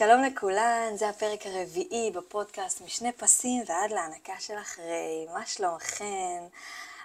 שלום לכולן, זה הפרק הרביעי בפודקאסט משני פסים ועד להנקה של אחרי, מה שלומכן?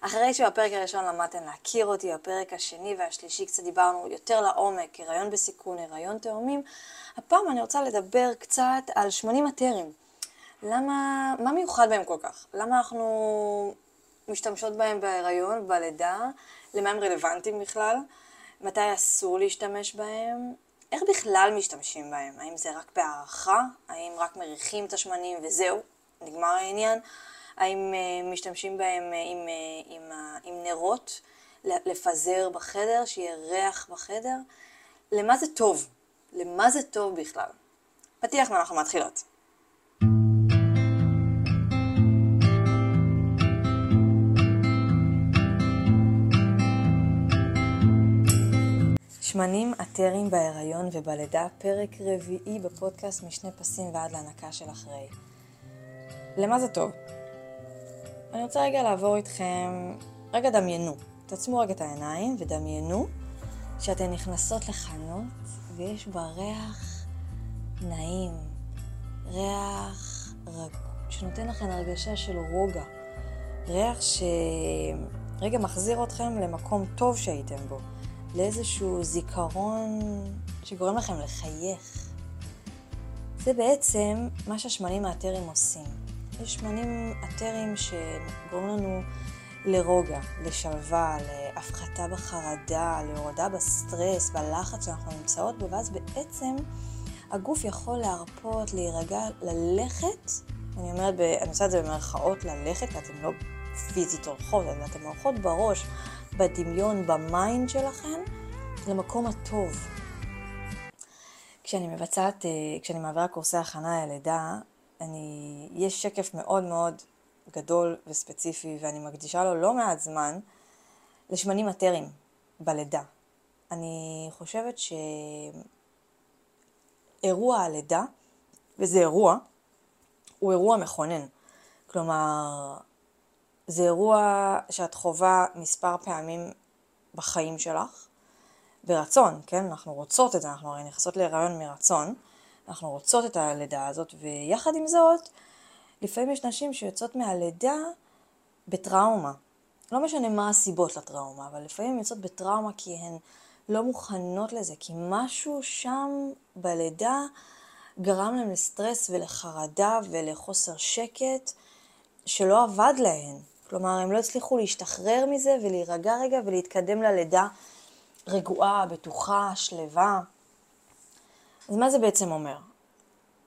אחרי שבפרק הראשון למדתם להכיר אותי, בפרק השני והשלישי קצת דיברנו יותר לעומק, הריון בסיכון, הריון תאומים, הפעם אני רוצה לדבר קצת על 80 מטרים. למה, מה מיוחד בהם כל כך? למה אנחנו משתמשות בהם בהיריון, בלידה? למה הם רלוונטיים בכלל? מתי אסור להשתמש בהם? איך בכלל משתמשים בהם? האם זה רק בהערכה? האם רק מריחים את השמנים וזהו, נגמר העניין? האם uh, משתמשים בהם uh, עם, uh, עם, uh, עם נרות לפזר בחדר, שיהיה ריח בחדר? למה זה טוב? למה זה טוב בכלל? פתיח ואנחנו מתחילות. שמנים אתרים בהיריון ובלידה, פרק רביעי בפודקאסט משני פסים ועד להנקה של אחרי. למה זה טוב? אני רוצה רגע לעבור איתכם, רגע דמיינו, תעצמו רגע את העיניים ודמיינו שאתן נכנסות לחנות ויש בה ריח נעים, ריח רג... שנותן לכם הרגשה של רוגע, ריח שרגע מחזיר אתכם למקום טוב שהייתם בו. לאיזשהו זיכרון שגורם לכם לחייך. זה בעצם מה שהשמנים האתרים עושים. יש שמנים אתרים שגורמים לנו לרוגע, לשלווה, להפחתה בחרדה, להורדה בסטרס, בלחץ שאנחנו נמצאות בו, ואז בעצם הגוף יכול להרפות, להירגע, ללכת, אני אומרת, אני עושה את זה במרכאות ללכת, כי אתם לא פיזית הולכות, אתם הולכות בראש, בדמיון, ב mind שלכם, למקום הטוב. כשאני מבצעת, אה, כשאני מעבירה קורסי הכנה ללידה, אני, יש שקף מאוד מאוד גדול וספציפי, ואני מקדישה לו לא מעט זמן לשמנים אתריים בלידה. אני חושבת שאירוע הלידה, וזה אירוע, הוא אירוע מכונן. כלומר, זה אירוע שאת חווה מספר פעמים בחיים שלך, ברצון, כן? אנחנו רוצות את זה, אנחנו הרי נכנסות להיריון מרצון, אנחנו רוצות את הלידה הזאת, ויחד עם זאת, לפעמים יש נשים שיוצאות מהלידה בטראומה. לא משנה מה הסיבות לטראומה, אבל לפעמים יוצאות בטראומה כי הן לא מוכנות לזה, כי משהו שם בלידה גרם להן לסטרס ולחרדה ולחוסר שקט שלא עבד להן. כלומר, הם לא הצליחו להשתחרר מזה ולהירגע רגע ולהתקדם ללידה רגועה, בטוחה, שלווה. אז מה זה בעצם אומר?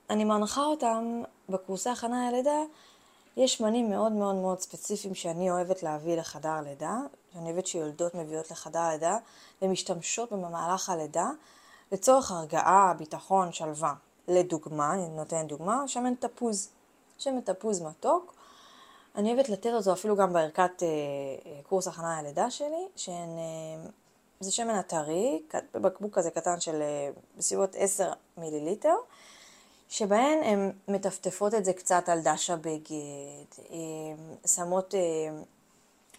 אני מנחה אותם בקורסי הכנה ללידה, יש שמנים מאוד מאוד מאוד ספציפיים שאני אוהבת להביא לחדר לידה, שאני אוהבת שיולדות מביאות לחדר לידה, ומשתמשות במהלך הלידה לצורך הרגעה, ביטחון, שלווה. לדוגמה, אני נותנת דוגמה, שמן תפוז. שמן תפוז מתוק, אני אוהבת לתת אותו אפילו גם בערכת אה, אה, קורס הכנה ללידה שלי, שהן, אה, זה שמן אתרי, בבקבוק כזה קטן של בסביבות 10 מיליליטר, שבהן הן מטפטפות את זה קצת על דש הבגד, שמות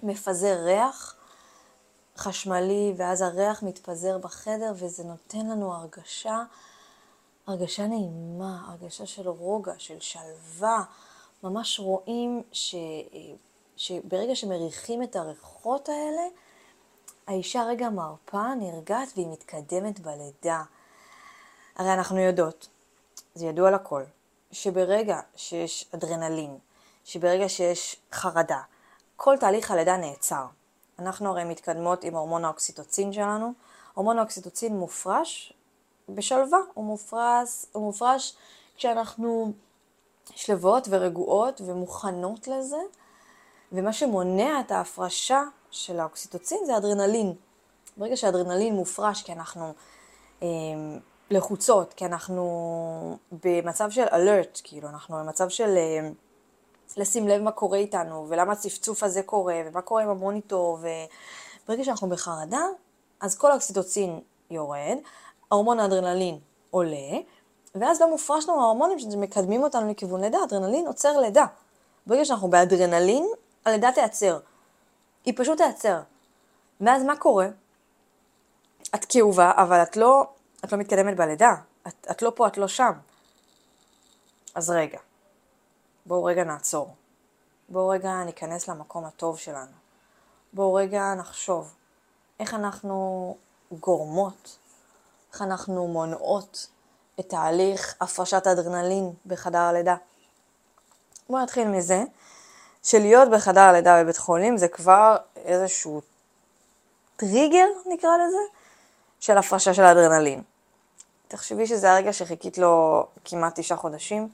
מפזר ריח חשמלי, ואז הריח מתפזר בחדר, וזה נותן לנו הרגשה, הרגשה נעימה, הרגשה של רוגע, של שלווה. ממש רואים ש, שברגע שמריחים את הריחות האלה, האישה רגע מרפה, נרגעת והיא מתקדמת בלידה. הרי אנחנו יודעות, זה ידוע לכל, שברגע שיש אדרנלין, שברגע שיש חרדה, כל תהליך הלידה נעצר. אנחנו הרי מתקדמות עם הורמון האוקסיטוצין שלנו. הורמון האוקסיטוצין מופרש בשלווה, הוא מופרש, הוא מופרש כשאנחנו שלוות ורגועות ומוכנות לזה, ומה שמונע את ההפרשה של האוקסיטוצין זה אדרנלין. ברגע שהאדרנלין מופרש כי אנחנו אה, לחוצות, כי אנחנו במצב של alert, כאילו אנחנו במצב של אה, לשים לב מה קורה איתנו, ולמה הצפצוף הזה קורה, ומה קורה עם המוניטור, וברגע שאנחנו בחרדה, אז כל האוקסיטוצין יורד, ההורמון האדרנלין עולה, ואז לא מופרש לנו ההורמונים שמקדמים אותנו לכיוון לידה. אדרנלין עוצר לידה. ברגע שאנחנו באדרנלין, הלידה תיעצר. היא פשוט תיעצר. ואז מה קורה? את כאובה, אבל את לא, את לא מתקדמת בלידה. את, את לא פה, את לא שם. אז רגע, בואו רגע נעצור. בואו רגע ניכנס למקום הטוב שלנו. בואו רגע נחשוב איך אנחנו גורמות, איך אנחנו מונעות את תהליך הפרשת אדרנלין בחדר הלידה. בואו נתחיל מזה שלהיות בחדר הלידה בבית חולים זה כבר איזשהו טריגר, נקרא לזה, של הפרשה של האדרנלין. תחשבי שזה הרגע שחיכית לו כמעט תשעה חודשים,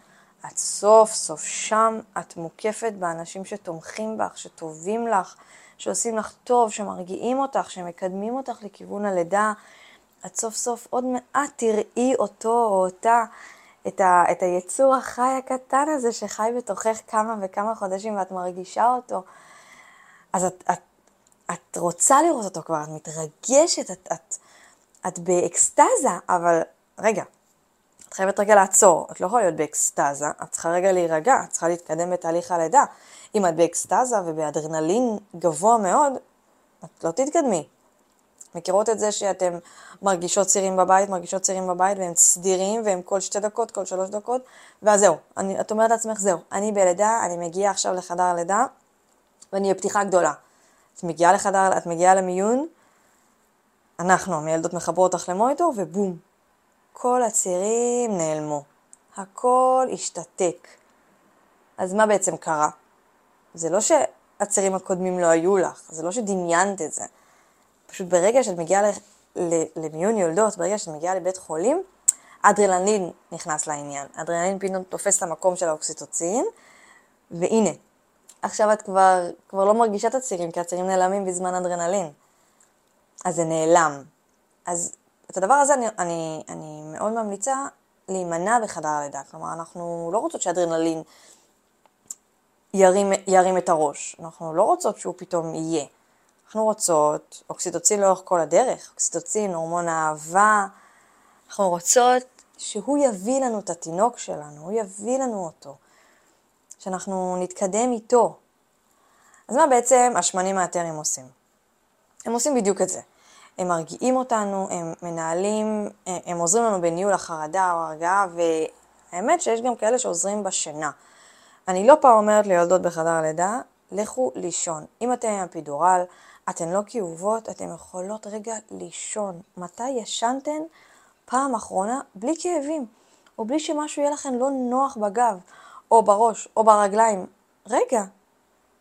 את סוף סוף שם, את מוקפת באנשים שתומכים בך, שטובים לך, שעושים לך טוב, שמרגיעים אותך, שמקדמים אותך לכיוון הלידה. את סוף סוף עוד מעט תראי אותו או אותה, את, ה, את היצור החי הקטן הזה שחי בתוכך כמה וכמה חודשים ואת מרגישה אותו. אז את, את, את רוצה לראות אותו כבר, את מתרגשת, את, את, את באקסטזה, אבל רגע, את חייבת רגע לעצור, את לא יכולה להיות באקסטזה, את צריכה רגע להירגע, את צריכה להתקדם בתהליך הלידה. אם את באקסטזה ובאדרנלין גבוה מאוד, את לא תתקדמי. מכירות את זה שאתם מרגישות צירים בבית, מרגישות צירים בבית, והם סדירים, והם כל שתי דקות, כל שלוש דקות, ואז זהו. אני, את אומרת לעצמך, זהו, אני בלידה, אני מגיעה עכשיו לחדר הלידה, ואני בפתיחה גדולה. את מגיעה לחדר, את מגיעה למיון, אנחנו, המילדות מחברות אותך למוניטור, ובום, כל הצירים נעלמו. הכל השתתק. אז מה בעצם קרה? זה לא שהצירים הקודמים לא היו לך, זה לא שדמיינת את זה. פשוט ברגע שאת מגיעה למיון יולדות, ברגע שאת מגיעה לבית חולים, אדרנלין נכנס לעניין. אדרנלין פתאום תופס את המקום של האוקסיטוצין, והנה, עכשיו את כבר, כבר לא מרגישה את הצירים, כי הצירים נעלמים בזמן אדרנלין. אז זה נעלם. אז את הדבר הזה אני, אני, אני מאוד ממליצה להימנע בחדר הלידה. כלומר, אנחנו לא רוצות שאדרנלין ירים, ירים את הראש. אנחנו לא רוצות שהוא פתאום יהיה. אנחנו רוצות אוקסיטוצין לאורך כל הדרך, אוקסיטוצין, הורמון האהבה. אנחנו רוצות שהוא יביא לנו את התינוק שלנו, הוא יביא לנו אותו. שאנחנו נתקדם איתו. אז מה בעצם השמנים האתרים עושים? הם עושים בדיוק את זה. הם מרגיעים אותנו, הם מנהלים, הם עוזרים לנו בניהול החרדה או הרגעה, והאמת שיש גם כאלה שעוזרים בשינה. אני לא פעם אומרת ליולדות בחדר הלידה, לכו לישון. אם אתן עם אפידורל, אתן לא כאובות, אתן יכולות רגע לישון. מתי ישנתן פעם אחרונה בלי כאבים, או בלי שמשהו יהיה לכם לא נוח בגב, או בראש, או ברגליים? רגע,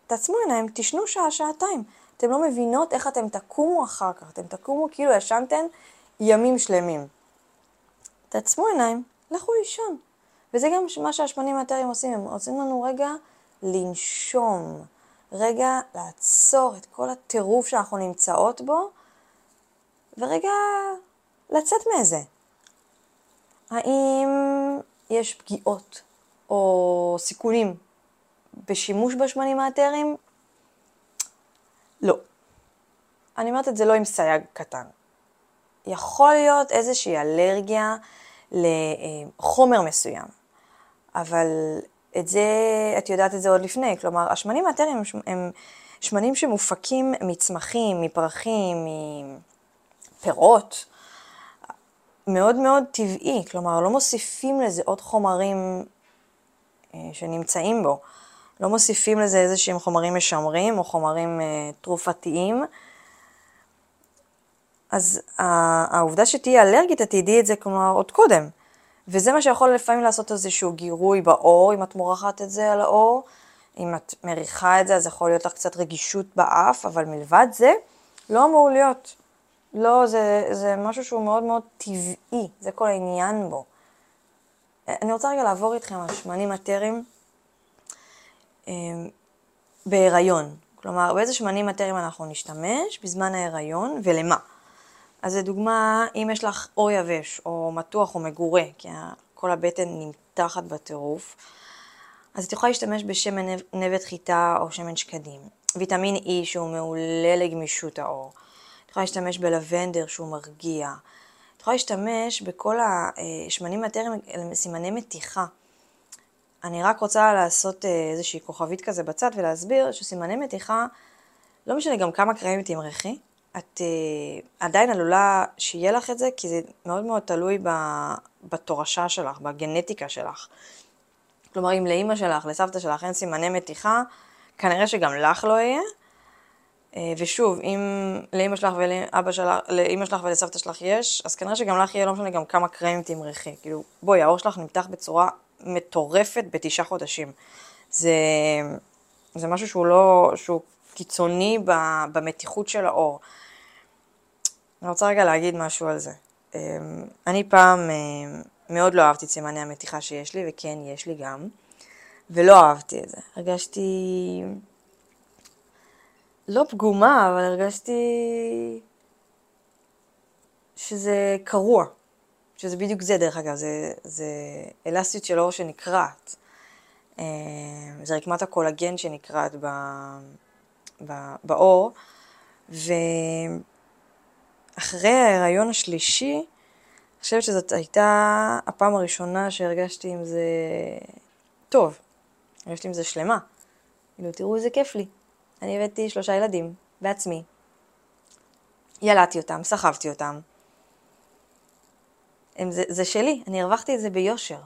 תעצמו עיניים, תשנו שעה, שעתיים. אתם לא מבינות איך אתם תקומו אחר כך, אתם תקומו כאילו ישנתן ימים שלמים. תעצמו עיניים, לכו לישון. וזה גם מה שהשמנים האתרים עושים, הם עושים לנו רגע לנשום, רגע לעצור את כל הטירוף שאנחנו נמצאות בו, ורגע לצאת מזה. האם יש פגיעות או סיכונים בשימוש בשמנים האתרים? לא. אני אומרת את זה לא עם סייג קטן. יכול להיות איזושהי אלרגיה לחומר מסוים, אבל את זה, את יודעת את זה עוד לפני. כלומר, השמנים האתריים הם, הם שמנים שמופקים מצמחים, מפרחים, מפירות, מאוד מאוד טבעי. כלומר, לא מוסיפים לזה עוד חומרים אה, שנמצאים בו. לא מוסיפים לזה איזה שהם חומרים משמרים או חומרים אה, תרופתיים. אז העובדה שתהיה אלרגית, את תדעי את זה כלומר עוד קודם. וזה מה שיכול לפעמים לעשות איזשהו גירוי בעור, אם את מורחת את זה על העור. אם את מריחה את זה, אז יכול להיות לך קצת רגישות באף, אבל מלבד זה, לא אמור להיות. לא, זה, זה משהו שהוא מאוד מאוד טבעי, זה כל העניין בו. אני רוצה רגע לעבור איתכם על שמנים אתרים אמ, בהיריון. כלומר, באיזה שמנים אתרים אנחנו נשתמש בזמן ההיריון ולמה. אז לדוגמה, אם יש לך אור יבש או מתוח או מגורה, כי כל הבטן נמתחת בטירוף, אז את יכולה להשתמש בשמן נבט חיטה או שמן שקדים. ויטמין E שהוא מעולה לגמישות האור. את יכולה להשתמש בלבנדר שהוא מרגיע. את יכולה להשתמש בכל השמנים הטרם סימני מתיחה. אני רק רוצה לעשות אה, איזושהי כוכבית כזה בצד ולהסביר שסימני מתיחה, לא משנה גם כמה קרמים תמרחי, את uh, עדיין עלולה שיהיה לך את זה, כי זה מאוד מאוד תלוי בתורשה שלך, בגנטיקה שלך. כלומר, אם לאימא שלך, לסבתא שלך אין סימני מתיחה, כנראה שגם לך לא יהיה. אה, ושוב, אם לאמא שלך ולאבא שלך, לאמא שלך ולסבתא שלך יש, אז כנראה שגם לך יהיה לא משנה גם כמה קרמים תמרחי. כאילו, בואי, העור שלך נמתח בצורה מטורפת בתשעה חודשים. זה, זה משהו שהוא לא, שהוא קיצוני במתיחות של העור. אני רוצה רגע להגיד משהו על זה. אמ, אני פעם אה, מאוד לא אהבתי את סימני המתיחה שיש לי, וכן, יש לי גם, ולא אהבתי את זה. הרגשתי לא פגומה, אבל הרגשתי שזה קרוע. שזה בדיוק זה, דרך אגב, זה, זה אלסטיות של אור שנקרעת. אה, זה רקמת הקולגן שנקרעת ב, ב, באור, ואחרי ההיריון השלישי, אני חושבת שזאת הייתה הפעם הראשונה שהרגשתי עם זה טוב, הרגשתי עם זה שלמה. כאילו, תראו איזה כיף לי. אני הבאתי שלושה ילדים, בעצמי. ילדתי אותם, סחבתי אותם. הם, זה, זה שלי, אני הרווחתי את זה ביושר.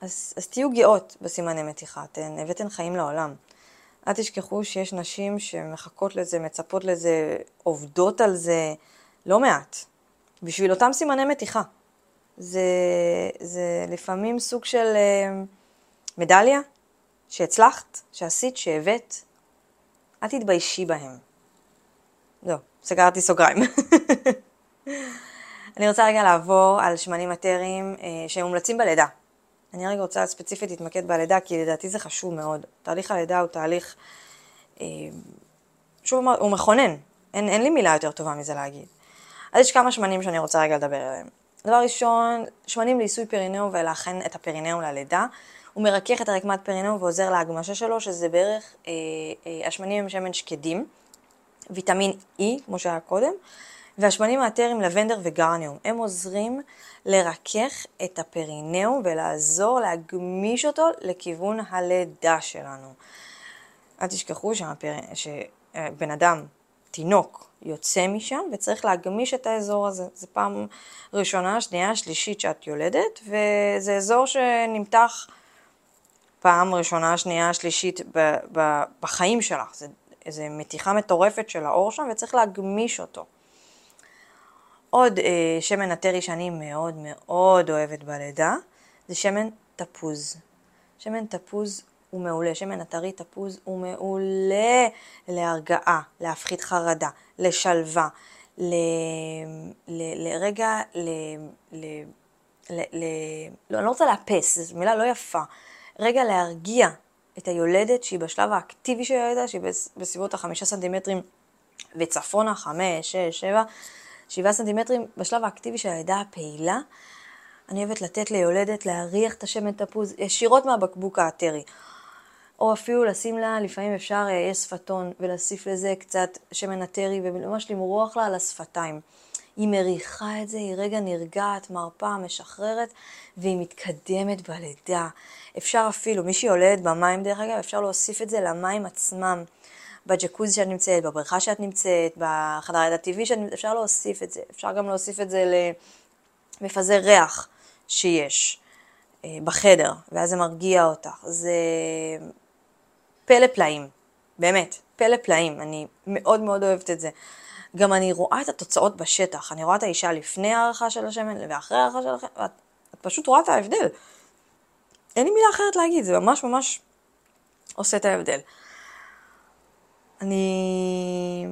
אז, אז תהיו גאות בסימני מתיחה, אתן הבאתן חיים לעולם. אל תשכחו שיש נשים שמחכות לזה, מצפות לזה, עובדות על זה לא מעט, בשביל אותם סימני מתיחה. זה, זה לפעמים סוג של uh, מדליה שהצלחת, שעשית, שהבאת, אל תתביישי בהם. לא, סגרתי סוגריים. אני רוצה רגע לעבור על שמנים מטריים אה, שהם מומלצים בלידה. אני רגע רוצה ספציפית להתמקד בלידה, כי לדעתי זה חשוב מאוד. תהליך הלידה הוא תהליך, אה, שוב, הוא מכונן. אין, אין לי מילה יותר טובה מזה להגיד. אז יש כמה שמנים שאני רוצה רגע לדבר עליהם. דבר ראשון, שמנים לעיסוי פרינאום ולהכן את הפרינאום ללידה. הוא מרכך את הרקמת פרינאום ועוזר להגמשה שלו, שזה בערך, אה, אה, השמנים הם שמן שקדים, ויטמין E, כמו שהיה קודם, והשמנים האתרים לבנדר וגרניום. הם עוזרים לרכך את הפרינאום ולעזור להגמיש אותו לכיוון הלידה שלנו. אל תשכחו שהפר... שבן אדם, תינוק, יוצא משם וצריך להגמיש את האזור הזה. זו פעם ראשונה, שנייה, שלישית שאת יולדת, וזה אזור שנמתח פעם ראשונה, שנייה, שלישית ב, ב, בחיים שלך. זה, זה מתיחה מטורפת של האור שם וצריך להגמיש אותו. עוד אה, שמן הטרי שאני מאוד מאוד אוהבת בלידה, זה שמן תפוז. שמן תפוז הוא מעולה, שמן הטרי תפוז הוא מעולה להרגעה, להפחית חרדה, לשלווה, ל... ל... לרגע, ל... ל... ל... ל... לא, אני לא רוצה לאפס, זו מילה לא יפה. רגע להרגיע את היולדת שהיא בשלב האקטיבי של הילדה, שהיא בסביבות החמישה סנטימטרים וצפונה, חמש, שש, שבע, שבעה סנטימטרים בשלב האקטיבי של הלידה הפעילה. אני אוהבת לתת ליולדת להריח את השמן תפוז ישירות מהבקבוק האתרי. או אפילו לשים לה, לפעמים אפשר, אה, יש שפתון, ולהוסיף לזה קצת שמן אתרי, וממש למרוח לה על השפתיים. היא מריחה את זה, היא רגע נרגעת, מרפה, משחררת, והיא מתקדמת בלידה. אפשר אפילו, מי שיולדת במים דרך אגב, אפשר להוסיף את זה למים עצמם. בג'קוזי שאת נמצאת, בבריכה שאת נמצאת, בחדר הידע טבעי שאת נמצאת, אפשר להוסיף את זה. אפשר גם להוסיף את זה למפזר ריח שיש אה, בחדר, ואז זה מרגיע אותך. זה פלא פלאים, באמת, פלא פלאים. אני מאוד מאוד אוהבת את זה. גם אני רואה את התוצאות בשטח, אני רואה את האישה לפני הערכה של השמן ואחרי הערכה של השמן, ואת את פשוט רואה את ההבדל. אין לי מילה אחרת להגיד, זה ממש ממש עושה את ההבדל. אני,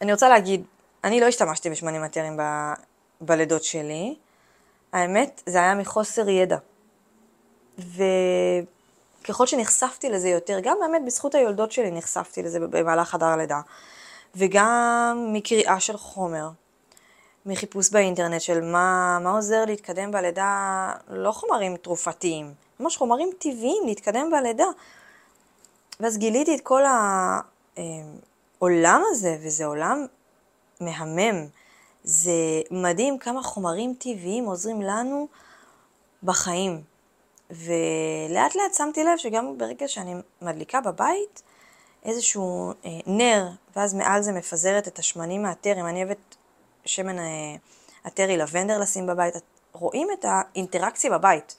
אני רוצה להגיד, אני לא השתמשתי בשמנים מטרים ב... בלידות שלי. האמת, זה היה מחוסר ידע. וככל שנחשפתי לזה יותר, גם באמת בזכות היולדות שלי נחשפתי לזה במהלך חדר הלידה. וגם מקריאה של חומר, מחיפוש באינטרנט של מה, מה עוזר להתקדם בלידה, לא חומרים תרופתיים, ממש חומרים טבעיים להתקדם בלידה. ואז גיליתי את כל העולם הזה, וזה עולם מהמם. זה מדהים כמה חומרים טבעיים עוזרים לנו בחיים. ולאט לאט שמתי לב שגם ברגע שאני מדליקה בבית, איזשהו אה, נר, ואז מעל זה מפזרת את השמנים מהטרם. אני אוהבת שמן אה, הטרי לבנדר לשים בבית. רואים את האינטראקציה בבית.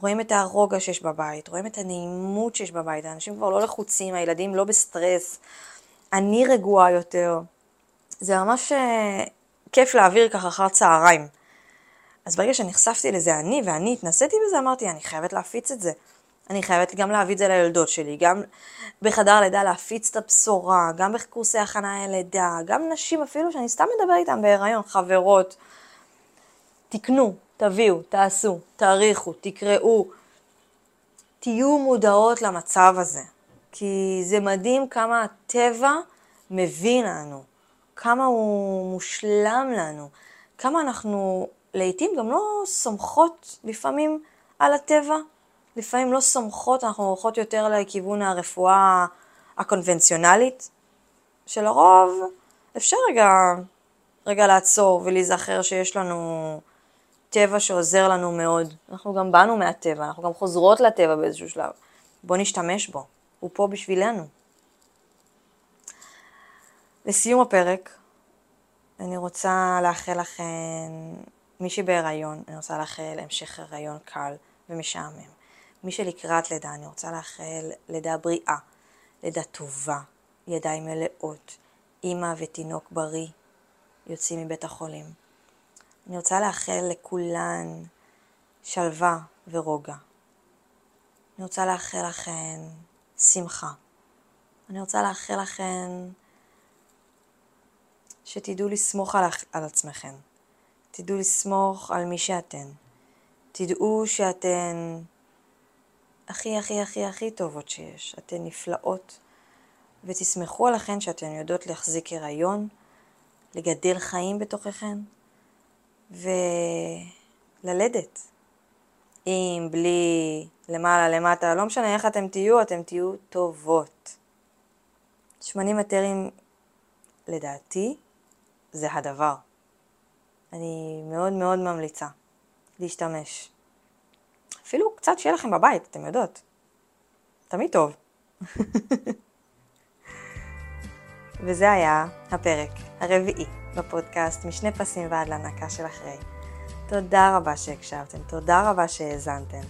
רואים את הרוגע שיש בבית, רואים את הנעימות שיש בבית, האנשים כבר לא לחוצים, הילדים לא בסטרס, אני רגועה יותר. זה ממש אה, כיף להעביר ככה אחר צהריים. אז ברגע שנחשפתי לזה אני, ואני התנסיתי בזה, אמרתי, אני חייבת להפיץ את זה. אני חייבת גם להביא את זה לילדות שלי, גם בחדר לידה להפיץ את הבשורה, גם בקורסי הכנה ללידה, גם נשים אפילו שאני סתם מדבר איתן בהיריון, חברות. תקנו, תביאו, תעשו, תעריכו, תקראו, תהיו מודעות למצב הזה. כי זה מדהים כמה הטבע מבין לנו, כמה הוא מושלם לנו, כמה אנחנו לעתים גם לא סומכות לפעמים על הטבע, לפעמים לא סומכות, אנחנו הולכות יותר לכיוון הרפואה הקונבנציונלית, שלרוב אפשר רגע, רגע לעצור ולהיזכר שיש לנו טבע שעוזר לנו מאוד. אנחנו גם באנו מהטבע, אנחנו גם חוזרות לטבע באיזשהו שלב. בואו נשתמש בו, הוא פה בשבילנו. לסיום הפרק, אני רוצה לאחל לכם, מי שבהיריון, אני רוצה לאחל המשך הריון קל ומשעמם. מי שלקראת לידה, אני רוצה לאחל לידה בריאה, לידה טובה, ידיים מלאות, אימא ותינוק בריא יוצאים מבית החולים. אני רוצה לאחל לכולן שלווה ורוגע. אני רוצה לאחל לכן שמחה. אני רוצה לאחל לכן שתדעו לסמוך על, על עצמכם. תדעו לסמוך על מי שאתן. תדעו שאתן הכי הכי הכי הכי טובות שיש. אתן נפלאות. ותסמכו עליכן שאתן יודעות להחזיק הריון, לגדל חיים בתוככן, וללדת. עם, בלי, למעלה, למטה, לא משנה איך אתם תהיו, אתם תהיו טובות. שמנים מטרים, לדעתי, זה הדבר. אני מאוד מאוד ממליצה להשתמש. אפילו קצת שיהיה לכם בבית, אתם יודעות. תמיד טוב. וזה היה הפרק הרביעי בפודקאסט משני פסים ועד להנקה של אחרי. תודה רבה שהקשבתם, תודה רבה שהאזנתם.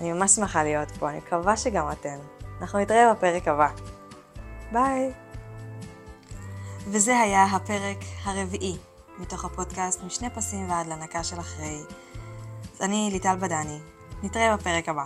אני ממש שמחה להיות פה, אני מקווה שגם אתן. אנחנו נתראה בפרק הבא. ביי. וזה היה הפרק הרביעי מתוך הפודקאסט משני פסים ועד להנקה של אחרי. אז אני ליטל בדני, נתראה בפרק הבא.